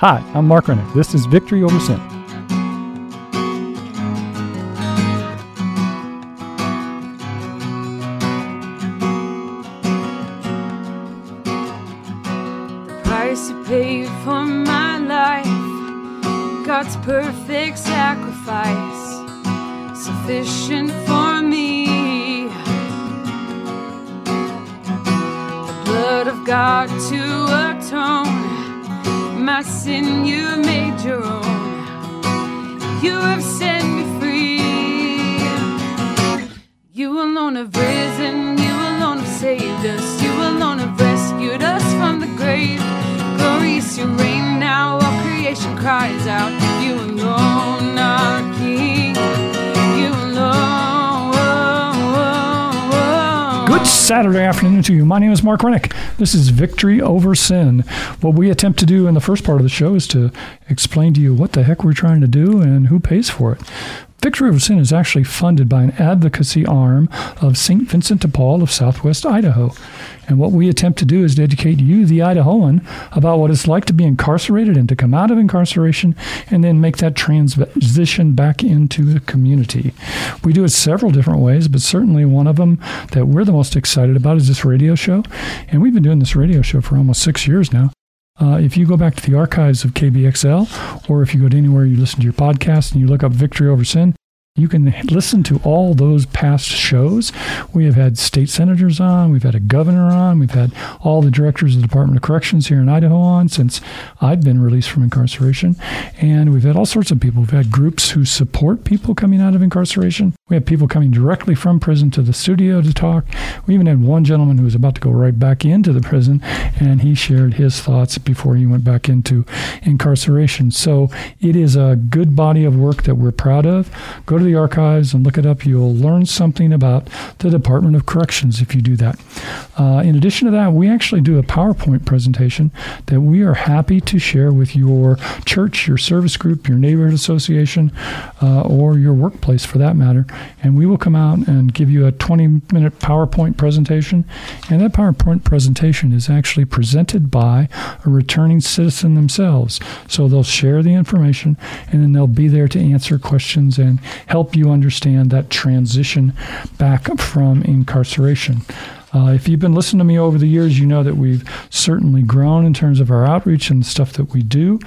Hi, I'm Mark Rennick. This is Victory Over Sin. Saturday afternoon to you. My name is Mark Rennick. This is Victory Over Sin. What we attempt to do in the first part of the show is to explain to you what the heck we're trying to do and who pays for it. Victory Over Sin is actually funded by an advocacy arm of St. Vincent de Paul of Southwest Idaho. And what we attempt to do is to educate you, the Idahoan, about what it's like to be incarcerated and to come out of incarceration and then make that transition back into the community. We do it several different ways, but certainly one of them that we're the most excited about is this radio show. And we've been doing this radio show for almost six years now. Uh, if you go back to the archives of KBXL, or if you go to anywhere you listen to your podcast and you look up Victory Over Sin, you can listen to all those past shows. We have had state senators on, we've had a governor on, we've had all the directors of the Department of Corrections here in Idaho on since I've been released from incarceration. And we've had all sorts of people. We've had groups who support people coming out of incarceration. We have people coming directly from prison to the studio to talk. We even had one gentleman who was about to go right back into the prison, and he shared his thoughts before he went back into incarceration. So it is a good body of work that we're proud of. Go to the archives and look it up. You'll learn something about the Department of Corrections if you do that. Uh, in addition to that, we actually do a PowerPoint presentation that we are happy to share with your church, your service group, your neighborhood association, uh, or your workplace for that matter. And we will come out and give you a 20 minute PowerPoint presentation. And that PowerPoint presentation is actually presented by a returning citizen themselves. So they'll share the information and then they'll be there to answer questions and help you understand that transition back from incarceration. Uh, if you've been listening to me over the years, you know that we've certainly grown in terms of our outreach and the stuff that we do.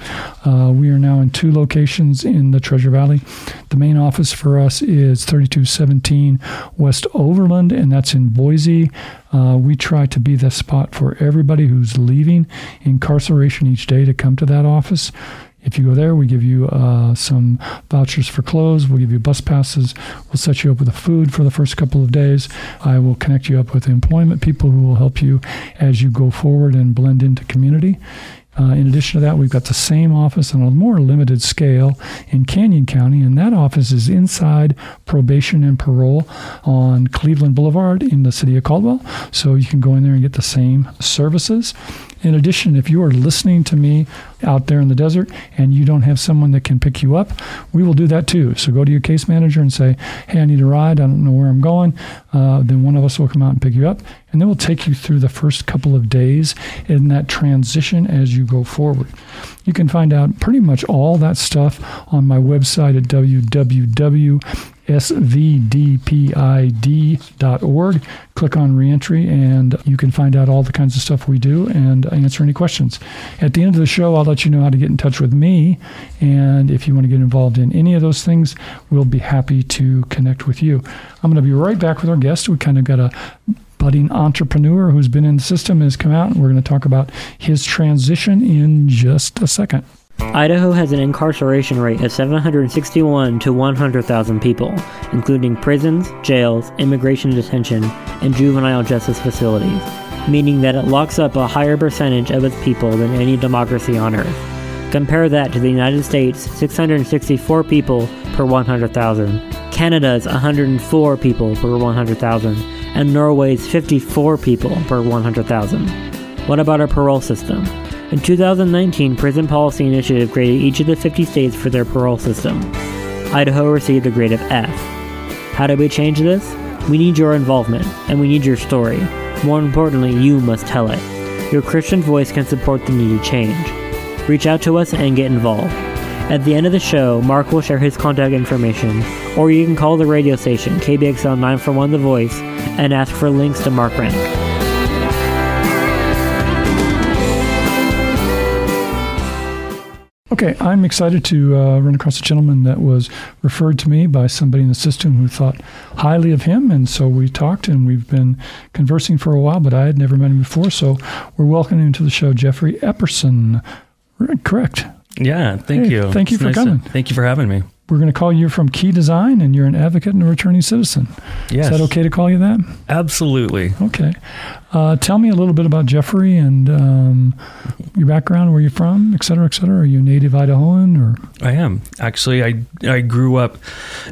Uh, we are now in two locations in the Treasure Valley. The main office for us is 3217 West Overland, and that's in Boise. Uh, we try to be the spot for everybody who's leaving incarceration each day to come to that office. If you go there, we give you uh, some vouchers for clothes. We'll give you bus passes. We'll set you up with the food for the first couple of days. I will connect you up with employment people who will help you as you go forward and blend into community. Uh, in addition to that, we've got the same office on a more limited scale in Canyon County, and that office is inside probation and parole on Cleveland Boulevard in the city of Caldwell. So you can go in there and get the same services. In addition, if you are listening to me out there in the desert and you don't have someone that can pick you up, we will do that too. So go to your case manager and say, Hey, I need a ride. I don't know where I'm going. Uh, then one of us will come out and pick you up. And then we'll take you through the first couple of days in that transition as you go forward. You can find out pretty much all that stuff on my website at www svdpid.org. Click on reentry, and you can find out all the kinds of stuff we do and answer any questions. At the end of the show, I'll let you know how to get in touch with me. And if you want to get involved in any of those things, we'll be happy to connect with you. I'm going to be right back with our guest. We kind of got a budding entrepreneur who's been in the system has come out, and we're going to talk about his transition in just a second. Idaho has an incarceration rate of 761 to 100,000 people, including prisons, jails, immigration detention, and juvenile justice facilities, meaning that it locks up a higher percentage of its people than any democracy on earth. Compare that to the United States' 664 people per 100,000, Canada's 104 people per 100,000, and Norway's 54 people per 100,000. What about our parole system? In 2019, Prison Policy Initiative graded each of the 50 states for their parole system. Idaho received a grade of F. How do we change this? We need your involvement, and we need your story. More importantly, you must tell it. Your Christian voice can support the needed change. Reach out to us and get involved. At the end of the show, Mark will share his contact information, or you can call the radio station, KBXL 941 The Voice, and ask for links to Mark Rennick. Okay, I'm excited to uh, run across a gentleman that was referred to me by somebody in the system who thought highly of him, and so we talked and we've been conversing for a while. But I had never met him before, so we're welcoming him to the show, Jeffrey Epperson. Correct. Yeah, thank Hey, you. thank you It's for nice to- coming. thank you for having me. We're going to call you from Key Design, and you're an advocate and a returning citizen. Yes, Is that okay to call you that? Absolutely. Okay. Uh, tell me a little bit about Jeffrey and um, your background, where you're from, et cetera, et cetera. Are you a native Idahoan or? I am actually. I I grew up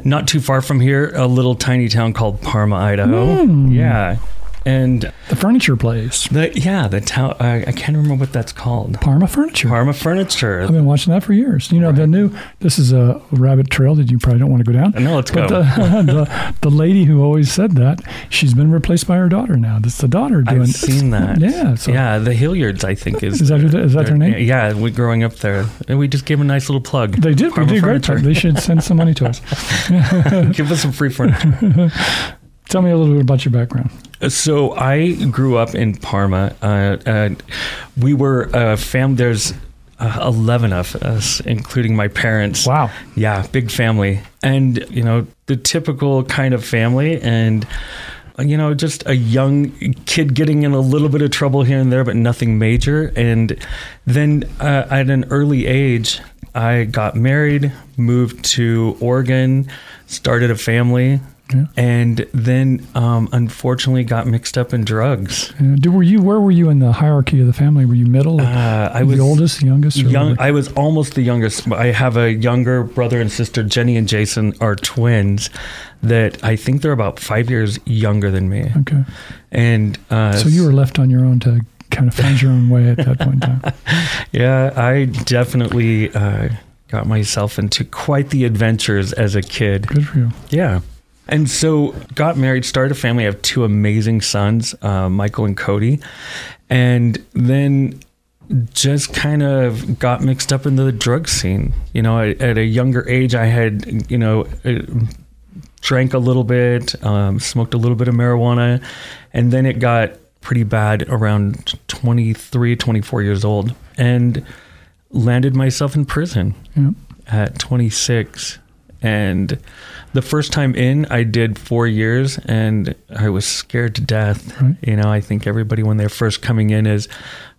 not too far from here, a little tiny town called Parma, Idaho. Mm. Yeah, and The furniture place, the yeah the town. I, I can't remember what that's called. Parma Furniture. Parma Furniture. I've been watching that for years. You know, the new, this is a rabbit trail that you probably don't want to go down. No, let's But go. the, the, the lady who always said that, she's been replaced by her daughter now. That's the daughter doing I've seen that. Yeah. So yeah, the Hilliards, I think is. Is that who- is that their name? Yeah, we growing up there, and we just gave a nice little plug. They did. Parma we did great. Furniture. They should send some money to us. Give us some free furniture. Tell me a little bit about your background. So I grew up in Parma. Uh, uh, we were a family. There's uh, eleven of us, including my parents. Wow. Yeah, big family, and you know the typical kind of family, and uh, you know just a young kid getting in a little bit of trouble here and there, but nothing major. And then uh, at an early age, I got married, moved to Oregon, started a family. Yeah. And then, um, unfortunately, got mixed up in drugs. Yeah. Do, were you? Where were you in the hierarchy of the family? Were you middle? Uh, I was the oldest, the youngest, or young. I was almost the youngest. I have a younger brother and sister. Jenny and Jason are twins. That I think they're about five years younger than me. okay. And uh, So you were left on your own to kind of find your own way at that point in time. yeah, I definitely uh, got myself into quite the adventures as a kid. Good for you. Yeah. And so got married, started a family. I have two amazing sons, uh, Michael and Cody. And then just kind of got mixed up into the drug scene. You know, at, at a younger age, I had, you know, uh, drank a little bit, um, smoked a little bit of marijuana. And then it got pretty bad around 23, 24 years old and landed myself in prison Yeah. at 26 and the first time in i did four years and i was scared to death Right. you know i think everybody when they're first coming in is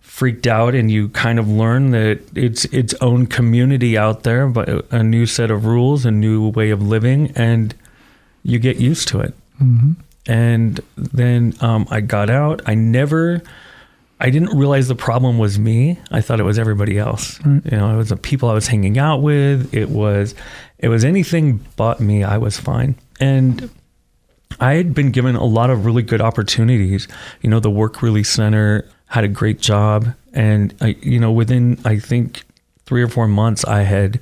freaked out and you kind of learn that it's its own community out there but a new set of rules a new way of living and you get used to it hmm and then um, I got out. I never, I didn't realize the problem was me. I thought it was everybody else. Right. You know, it was the people I was hanging out with. It was, it was anything but me. I was fine, and I had been given a lot of really good opportunities. You know, the work release center had a great job, and I, you know, within I think three or four months, I had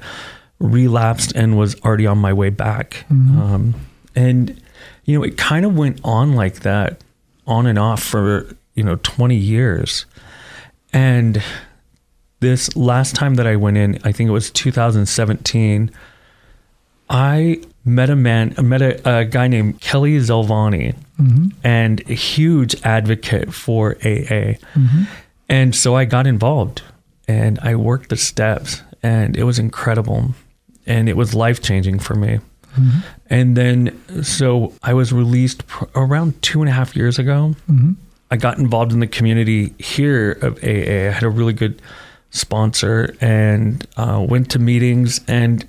relapsed and was already on my way back. Um, and you know, it kind of went on like that, on and off for you know twenty years, and this last time that I went in, I think it was 2017. I met a man, I met a, a guy named Kelly Zelvani, hmm and a huge advocate for AA. hmm And so I got involved and I worked the steps, and it was incredible. And it was life changing for me. hmm And then, so I was released pr- around two and a half years ago. hmm I got involved in the community here of AA. I had a really good sponsor and uh, went to meetings. And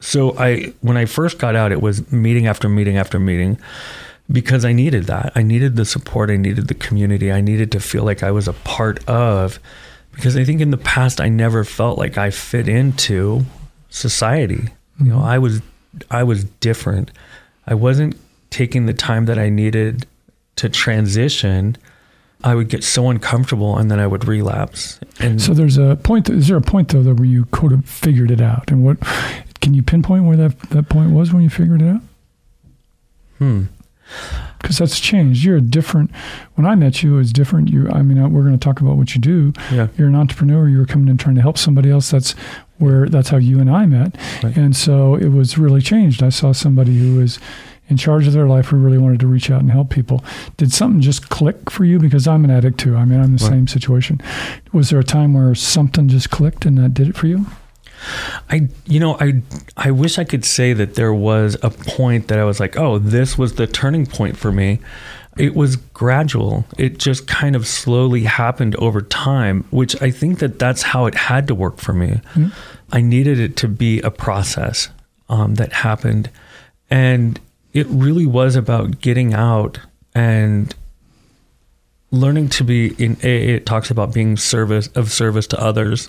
so I, when I first got out, it was meeting after meeting after meeting because I needed that. I needed the support. I needed the community. I needed to feel like I was a part of. Because I think in the past I never felt like I fit into society. You know, mm-hmm. I was I was different. I wasn't taking the time that I needed to transition. I would get so uncomfortable and then I would relapse. And So there's a point. Is there a point though that where you could have figured it out? And what can you pinpoint where that that point was when you figured it out? Hmm. because that's changed. You're a different. When I met you, it was different. You, I mean, we're going to talk about what you do. Yeah. You're an entrepreneur. You were coming in trying to help somebody else. That's where that's how you and I met, Right. and so it was really changed. I saw somebody who was in charge of their life who really wanted to reach out and help people. Did something just click for you? Because I'm an addict too. I mean, I'm in the Right. same situation. Was there a time where something just clicked and that did it for you? I you know I I wish I could say that there was a point that I was like, "Oh, this was the turning point for me." It was gradual. It just kind of slowly happened over time, which I think that that's how it had to work for me. Mm. I needed it to be a process um, that happened, and it really was about getting out and learning to be in AA. It talks about being service of service to others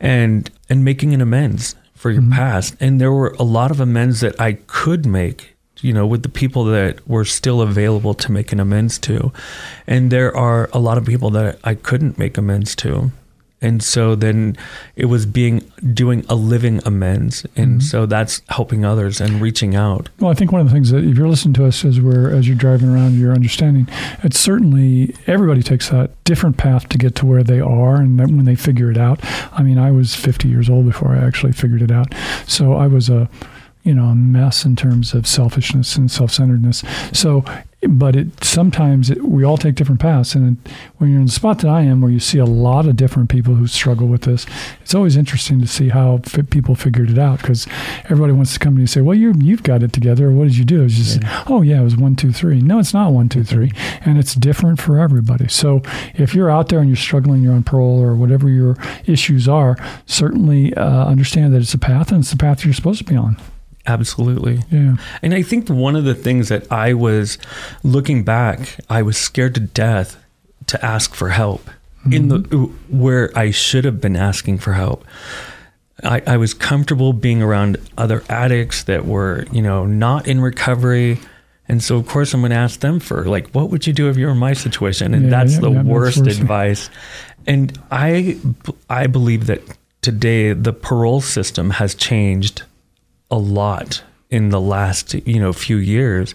and and making an amends for your mm-hmm. past. And there were a lot of amends that I could make you know with the people that were still available to make an amends to. And there are a lot of people that I couldn't make amends to and so then it was being doing a living amends and mm-hmm. so that's helping others and reaching out Well, I think one of the things that if you're listening to us as we're as you're driving around, you're understanding. It's certainly everybody takes a different path to get to where they are, and when they figure it out. I mean, I was 50 years old before I actually figured it out, so I was a you know a mess in terms of selfishness and self-centeredness. So. But it sometimes it, we all take different paths, and when you're in the spot that I am, where you see a lot of different people who struggle with this, it's always interesting to see how people figured it out because everybody wants to come to you and say, "Well, you you've got it together. What did you do?" It's just, "Oh yeah, it was one, two, three. No, it's not one, two, three, and it's different for everybody. So if you're out there and you're struggling, you're on parole or whatever your issues are, certainly uh, understand that it's a path and it's the path you're supposed to be on. Absolutely Yeah. And I think one of the things that I was looking back, I was scared to death to ask for help in the mm-hmm. where I should have been asking for help. I, I was comfortable being around other addicts that were, you know, not in recovery. And so of course I'm gonna ask them for like, what would you do if you were in my situation? And Yeah, that's yeah, the yeah, worst worse. advice. And I I believe that today the parole system has changed a lot in the last you know few years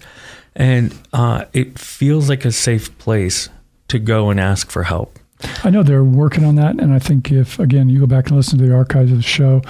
and uh, it feels like a safe place to go and ask for help I know they're working on that, and I think if again you go back and listen to the archives of the show,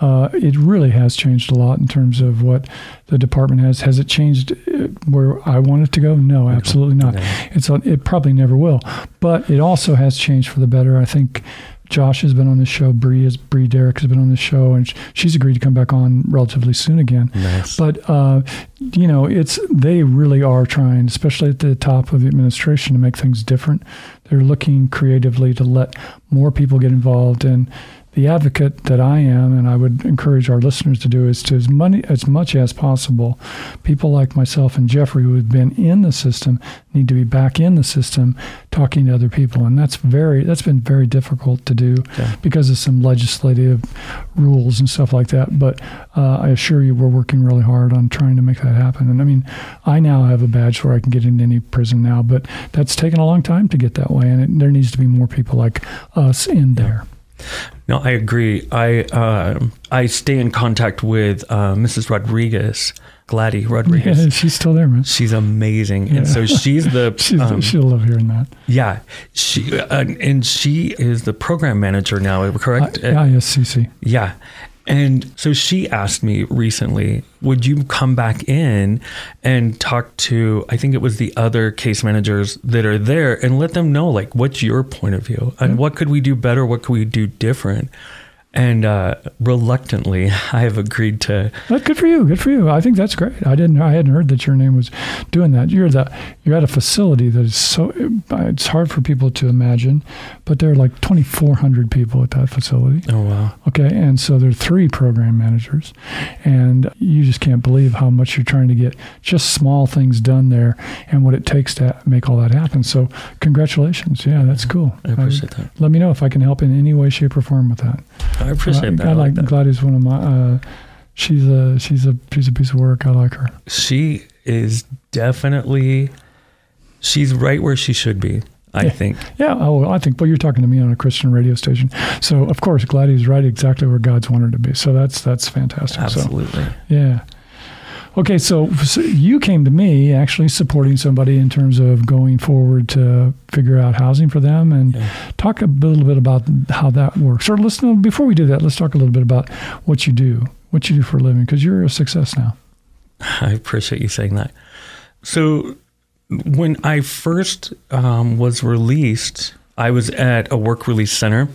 uh, it really has changed a lot in terms of what the department has. Has it changed uh, where I want it to go? No, absolutely not. No. It's a- it probably never will, but it also has changed for the better. I think. Josh has been on the show. Bree has Bree Derrick has been on the show, and she's agreed to come back on relatively soon again. nice But uh, you know, it's they really are trying, especially at the top of the administration, to make things different. They're looking creatively to let more people get involved. And the advocate that I am, and I would encourage our listeners to do, is to as money as much as possible. People like myself and Jeffrey, who have been in the system, need to be back in the system, talking to other people, and that's very that's been very difficult to do because of some legislative rules and stuff like that. But uh, I assure you, we're working really hard on trying to make that happen. And I mean, I now have a badge where I can get into any prison now, but that's taken a long time to get that way, and it, there needs to be more people like us in there. No i agree i uh, i stay in contact with uh, mrs rodriguez gladys rodriguez Yeah, she's still there, man. she's amazing Yeah. and so she's the She's, um, she'll love hearing that. yeah she uh, and she is the program manager now correct I, ISCC. Yeah. And so she asked me recently, would you come back in and talk to, I think it was the other case managers that are there and let them know, like, what's your point of view and what could we do better? What could we do different? And uh, reluctantly, I have agreed to. Good for you. Good for you. I think that's great. I didn't. I hadn't heard that your name was doing that. You're the. You're at a facility that is so. It's hard for people to imagine, but there are like 2,400 people at that facility. Oh, wow. Okay, and so there are three program managers, and you just can't believe how much you're trying to get just small things done there, and what it takes to make all that happen. So, congratulations! Yeah, that's cool. I appreciate that. Let me know if I can help in any way, shape, or form with that. I appreciate Uh, that. I I like like that. Gladys. One of my. Uh, she's a she's a she's a piece of work. I like her. She is definitely, she's right where she should be, I Yeah. think. Yeah. Oh, I think. Well, you're talking to me on a Christian radio station, so of course Gladys is right exactly where God's wanted to be. So that's that's fantastic. So, Absolutely. Yeah. Okay, so, so you came to me actually supporting somebody in terms of going forward to figure out housing for them, and Yeah. talk a little bit about how that works. Or let's before we do that, let's talk a little bit about what you do, what you do for a living, because you're a success now. I appreciate you saying that. So, when I first um, was released, I was at a work release center,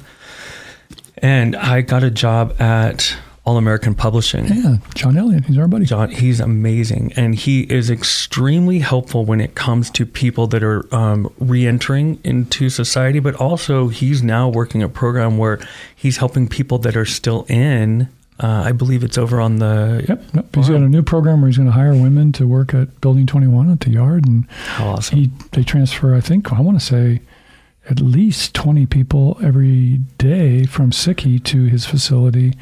and I got a job at All American Publishing. Yeah, John Elliott, he's our buddy. John, he's amazing, and he is extremely helpful when it comes to people that are um, re-entering into society. But also, he's now working a program where he's helping people that are still in. Uh, I believe it's over on the. Yep, yep. he's got a new program where he's going to hire women to work at Building 21 at the yard, and How awesome! he they transfer. I think I want to say at least 20 people every day from Sicky to his facility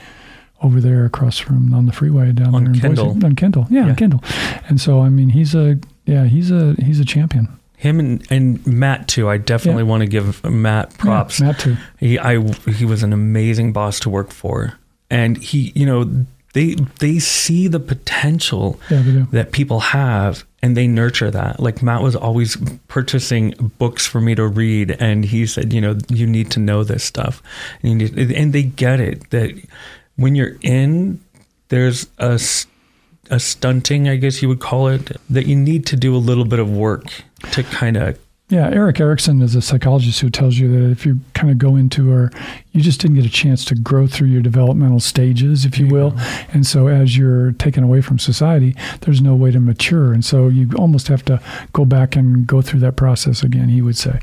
over there across from on the freeway down On there in Kendall. Boise. On Kendall, yeah, Yeah. on Kendall. And so I mean, he's a yeah, he's a he's a champion. Him and, and Matt too. I definitely Yeah. want to give Matt props. Yeah, Matt too. He I he was an amazing boss to work for, and he you know they they see the potential that people have and they nurture that. Like Matt was always purchasing books for me to read, and he said, you know, you need to know this stuff, and, you need, and they get it that when you're in, there's a a stunting, I guess you would call it, that you need to do a little bit of work to kind of Yeah, Erik Erikson is a psychologist who tells you that if you kind of go into or you just didn't get a chance to grow through your developmental stages, if you will. And so as you're taken away from society, there's no way to mature. And so you almost have to go back and go through that process again, he would say.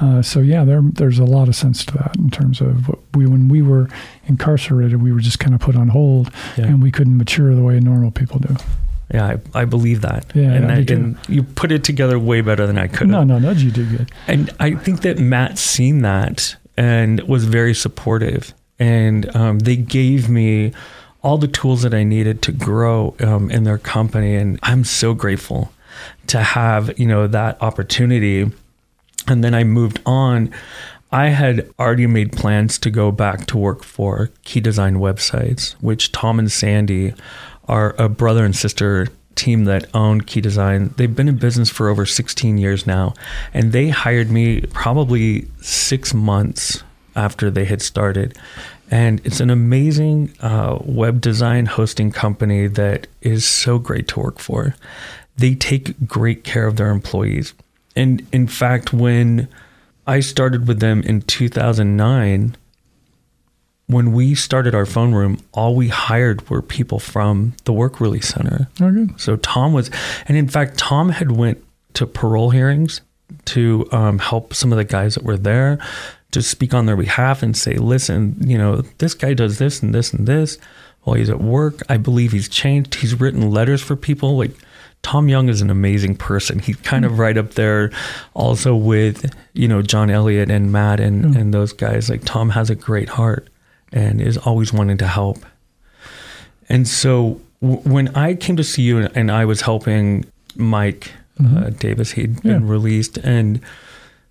Uh, so yeah, there, there's a lot of sense to that in terms of what we, when we were incarcerated, we were just kind of put on hold Yeah. and we couldn't mature the way normal people do. Yeah, I, I believe that. Yeah, and, I and you put it together way better than I could No, no, no, you did good. And I think that Matt seen that and was very supportive. And um, they gave me all the tools that I needed to grow um, in their company. And I'm so grateful to have, you know, that opportunity. And then I moved on. I had already made plans to go back to work for Key Design Websites, which Tom and Sandy are a brother and sister team that own Key Design. They've been in business for over 16 years now, and they hired me probably six months after they had started. And it's an amazing uh, web design hosting company that is so great to work for. They take great care of their employees. And in fact, when I started with them in 2009, when we started our phone room, all we hired were people from the work release center. Good. So Tom was, and in fact, Tom had went to parole hearings to um, help some of the guys that were there to speak on their behalf and say, listen, you know, this guy does this and this and this while he's at work. I believe he's changed. He's written letters for people. Like Tom Young is an amazing person. He's kind of right up there also with, you know, John Elliott and Matt and, and those guys. Like Tom has a great heart and is always wanting to help. And so w- when I came to see you and, and I was helping Mike uh, Davis, he'd been Mm-hmm. Released. And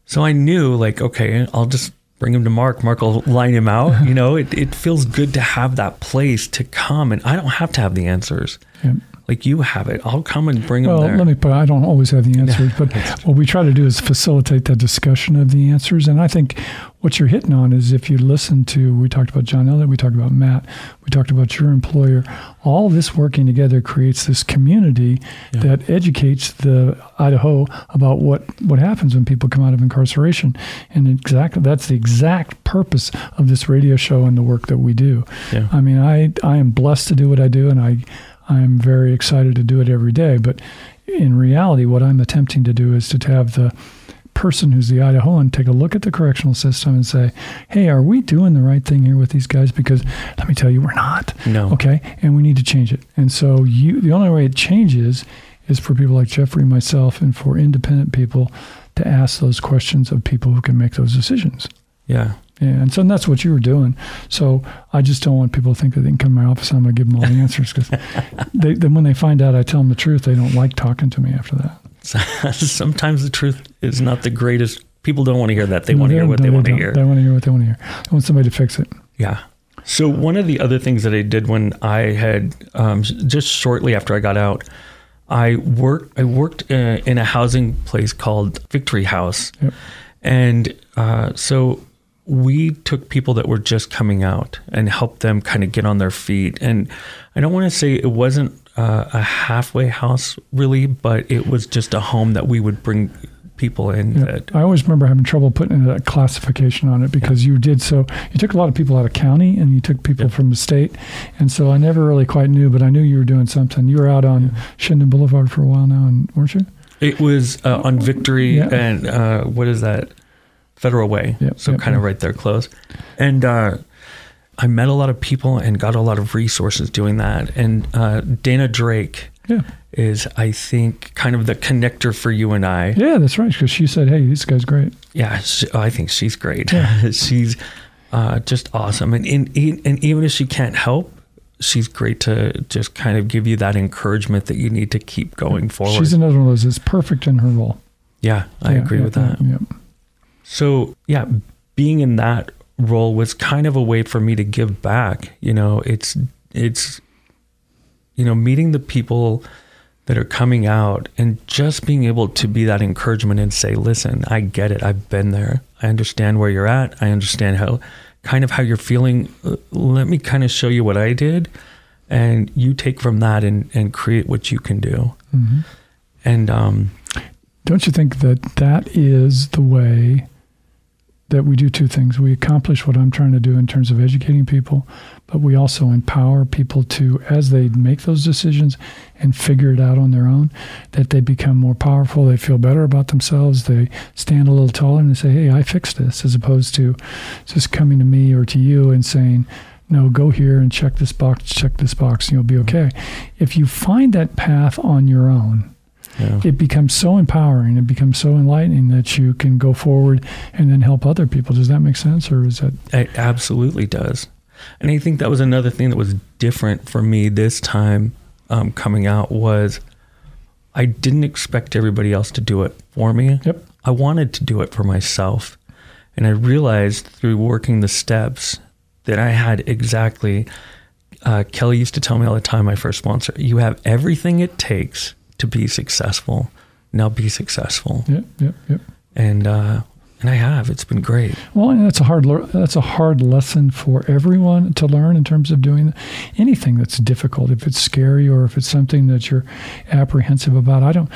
so I knew, like, okay, I'll just bring him to Mark. Mark will line him out. you know, it, it feels good to have that place to come. And I don't have to have the answers. Yeah. Like you have it. I'll come and bring Well, him there. Well, let me put. I don't always have the answers, but what we try to do is facilitate the discussion of the answers. And I think what you're hitting on is if you listen to, we talked about John Elliott, we talked about Matt, we talked about your employer. All this working together creates this community Yeah. that educates the Idaho about what what happens when people come out of incarceration. And exactly that's the exact purpose of this radio show and the work that we do. yeah. I mean, I I am blessed to do what I do, and I I'm very excited to do it every day. But in reality, what I'm attempting to do is to have the person who's the Idahoan take a look at the correctional system and say, "Hey, are we doing the right thing here with these guys?" Because let me tell you, we're not. No. Okay, and we need to change it. And so you, the only way it changes is for people like Jeffrey, myself, and for independent people to ask those questions of people who can make those decisions. Yeah. Yeah, and so and that's what you were doing. So I just don't want people to think that they can come to my office and I'm going to give them all the answers because then when they find out I tell them the truth, they don't like talking to me after that. Sometimes the truth is not the greatest. People don't want to hear that. They No, want to hear what they want to hear. They want to hear what they want to hear. They want somebody to fix it. Yeah. So one of the other things that I did when I had um, just shortly after I got out, I worked. I worked uh, in a housing place called Victory House, Yep. and uh, so we took people that were just coming out and helped them kind of get on their feet. And I don't want to say it wasn't uh, a halfway house really, but it was just a home that we would bring people in. Yeah. That, I always remember having trouble putting in a classification on it because you did so. You took a lot of people out of county and you took people Yeah. from the state, and so I never really quite knew, but I knew you were doing something. You were out on Chinden Boulevard for a while now, and weren't you? It was uh, on Victory Yeah. and uh, what is that? Federal Way. Yep, so yep, kind of right there close. And uh, I met a lot of people and got a lot of resources doing that. And uh, Dana Drake Yeah, is, I think, kind of the connector for you and I. yeah, that's right. Because she said, "Hey, this guy's great." Yeah, she, I think she's great. Yeah. she's uh, just awesome. And, and and even if she can't help, she's great to just kind of give you that encouragement that you need to keep going forward. She's another one of those that's perfect in her role. yeah, I Yeah, agree yeah, with that. Yeah, So, yeah, being in that role was kind of a way for me to give back. You know, it's it's you know, meeting the people that are coming out and just being able to be that encouragement and say, "Listen, I get it. I've been there. I understand where you're at. I understand how kind of how you're feeling. Uh, Let me kind of show you what I did." And you take from that and, and create what you can do. hmm And um, Don't you think that that is the way that we do two things? We accomplish what I'm trying to do in terms of educating people, but we also empower people to, as they make those decisions and figure it out on their own, that they become more powerful. They feel better about themselves. They stand a little taller and they say, Hey, I fixed this, as opposed to just coming to me or to you and saying, no, go here and check this box, check this box, and you'll be okay. If you find that path on your own, yeah. it becomes so empowering, it becomes so enlightening that you can go forward and then help other people. Does that make sense, or is that It absolutely does. And I think that was another thing that was different for me this time um, coming out was I didn't expect everybody else to do it for me. Yep. I wanted to do it for myself. And I realized through working the steps that I had exactly, uh, Kelly used to tell me all the time, my first sponsor, you have everything it takes to be successful. Now be successful. Yep, yep, yep. And, uh, and I have. It's been great. Well, and that's a hard lear- that's a hard lesson for everyone to learn in terms of doing anything that's difficult. If it's scary or if it's something that you're apprehensive about, I don't.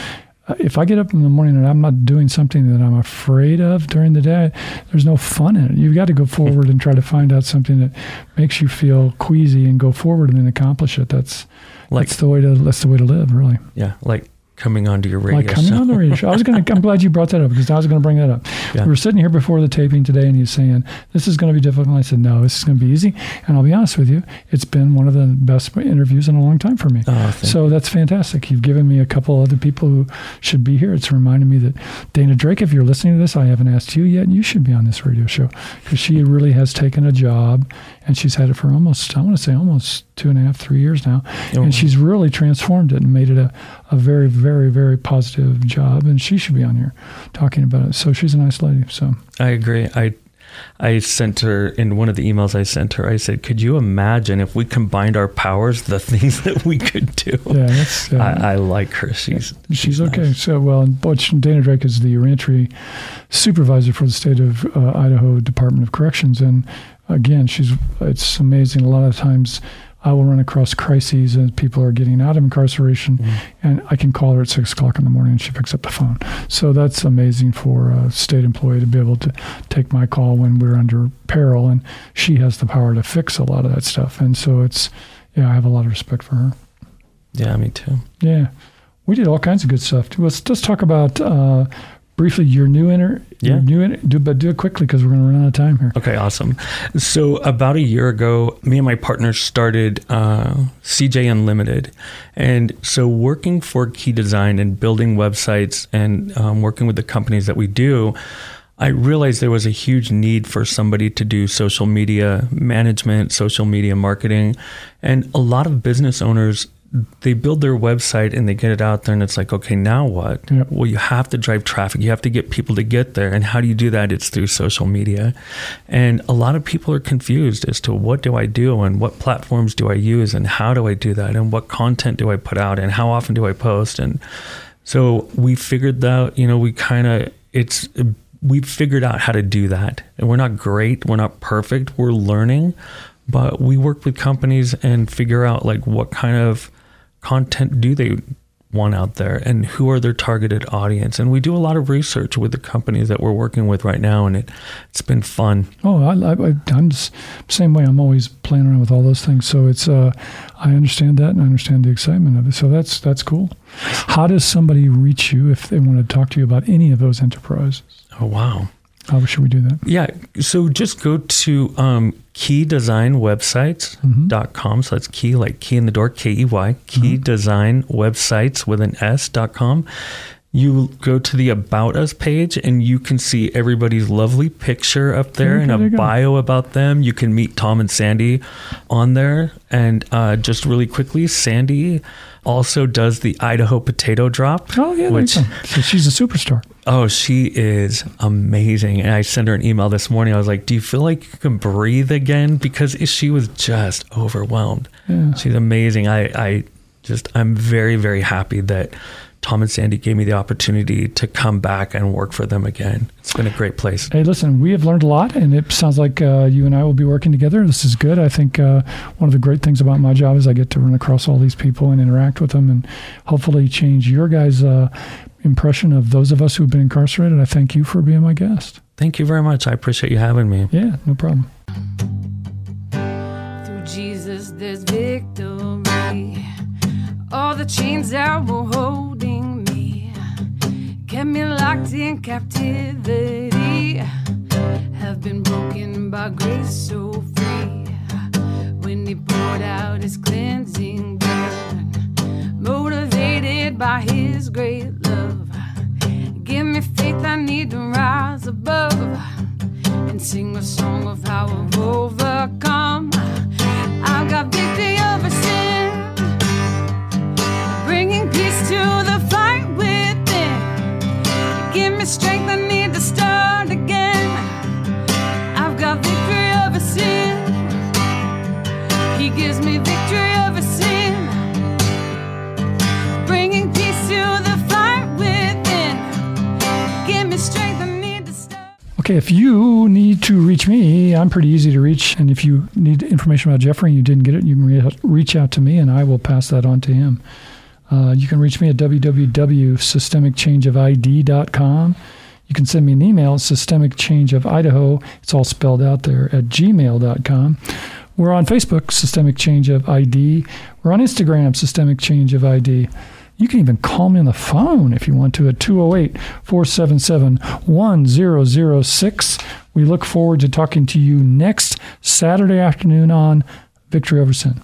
Uh, If I get up in the morning and I'm not doing something that I'm afraid of during the day, there's no fun in it. You've got to go forward and try to find out something that makes you feel queasy and go forward and then accomplish it. That's Like, that's the way to that's the way to live, really. yeah, like coming onto your radio Like coming show. on the radio show. I was gonna. I'm glad you brought that up because I was gonna bring that up. Yeah. We were sitting here before the taping today, and he was saying this is going to be difficult. And I said no, this is going to be easy. And I'll be honest with you, it's been one of the best interviews in a long time for me. Oh, So that's fantastic. You've given me a couple other people who should be here. It's reminded me that Dana Drake, if you're listening to this, I haven't asked you yet. You should be on this radio show because she really has taken a job and she's had it for almost, I want to say almost two and a half, three years now. Oh. And she's really transformed it and made it a, a very, very, very positive job. And she should be on here talking about it. So she's a nice lady. So I agree. I I sent her in one of the emails I sent her. I said, "Could you imagine if we combined our powers, the things that we could do?" yeah, that's, yeah. I, I like her. She's She's okay. nice. So, well, and Butch Dana Drake is the reentry supervisor for the state of uh, Idaho Department of Corrections. And again, she's it's amazing. A lot of times I will run across crises and people are getting out of incarceration, Mm. and I can call her at six o'clock in the morning and she picks up the phone. So that's amazing for a state employee to be able to take my call when we're under peril. And she has the power to fix a lot of that stuff. And so it's, yeah, I have a lot of respect for her. yeah, me too. Yeah, we did all kinds of good stuff. Let's let's talk about uh, briefly your new inter. Yeah. Your new inter, do but do it quickly because we're going to run out of time here. Okay, awesome. So about a year ago, me and my partner started uh, CJ Unlimited, and so working for Key Design and building websites and um, working with the companies that we do. I realized there was a huge need for somebody to do social media management, social media marketing, and a lot of business owners they build their website and they get it out there and it's like okay now what? Yep. well you have to drive traffic. You have to get people to get there. And how do you do that? It's through social media. And a lot of people are confused as to what do i do and what platforms do i use and how do i do that and what content do i put out and how often do i post? And so we figured that you know we kind of it's we figured out how to do that. And we're not great. We're not perfect. We're learning. But we work with companies and figure out like what kind of content do they want out there and who are their targeted audience and we do a lot of research with the companies that we're working with right now and it, it's been fun Oh, I, I, I'm just same way. I'm always playing around with all those things. So it's, uh, I understand that and I understand the excitement of it. So that's that's cool. How does somebody reach you if they want to talk to you about any of those enterprises? oh wow How should we do that? Yeah. So just go to um, keydesignwebsites.com. So that's key, like key in the door, K E Y, key design websites with an S dot com. You go to the About Us page and you can see everybody's lovely picture up there Okay, and a bio about them. You can meet Tom and Sandy on there. And uh, just really quickly, Sandy also does the Idaho Potato Drop. Oh yeah, which. So she's a superstar. Oh, she is amazing. And I sent her an email this morning. I was like, Do you feel like you can breathe again? Because she was just overwhelmed. Yeah. She's amazing. I, I just, I'm very, very happy that Tom and Sandy gave me the opportunity to come back and work for them again. It's been a great place. Hey, listen, we have learned a lot, and it sounds like uh, you and I will be working together. This is good. I think uh, one of the great things about my job is I get to run across all these people and interact with them, and hopefully change your guys' uh, impression of those of us who've been incarcerated. I thank you for being my guest. Thank you very much. I appreciate you having me. Yeah, no problem. Through Jesus, there's victory. All the chains that were holding me kept me locked in captivity have been broken by grace so free. When He poured out His cleansing blood, motivated by His great love, give me faith I need to rise above and sing a song of how I've overcome. I've got victory over sin, bringing peace to I've got victory over sin. He gives me victory over sin, bringing peace to the. Give me strength. Okay, if you need to reach me, I'm pretty easy to reach. And if you need information about Jeffrey and you didn't get it, you can re- reach out to me and I will pass that on to him. Uh, you can reach me at www.systemicchangeofid.com. You can send me an email, systemicchangeofidaho. It's all spelled out there at gmail.com. We're on Facebook, Systemic Change of ID. We're on Instagram, Systemic Change of ID. You can even call me on the phone if you want to at 208 477 1006. We look forward to talking to you next Saturday afternoon on Victory Over Sin.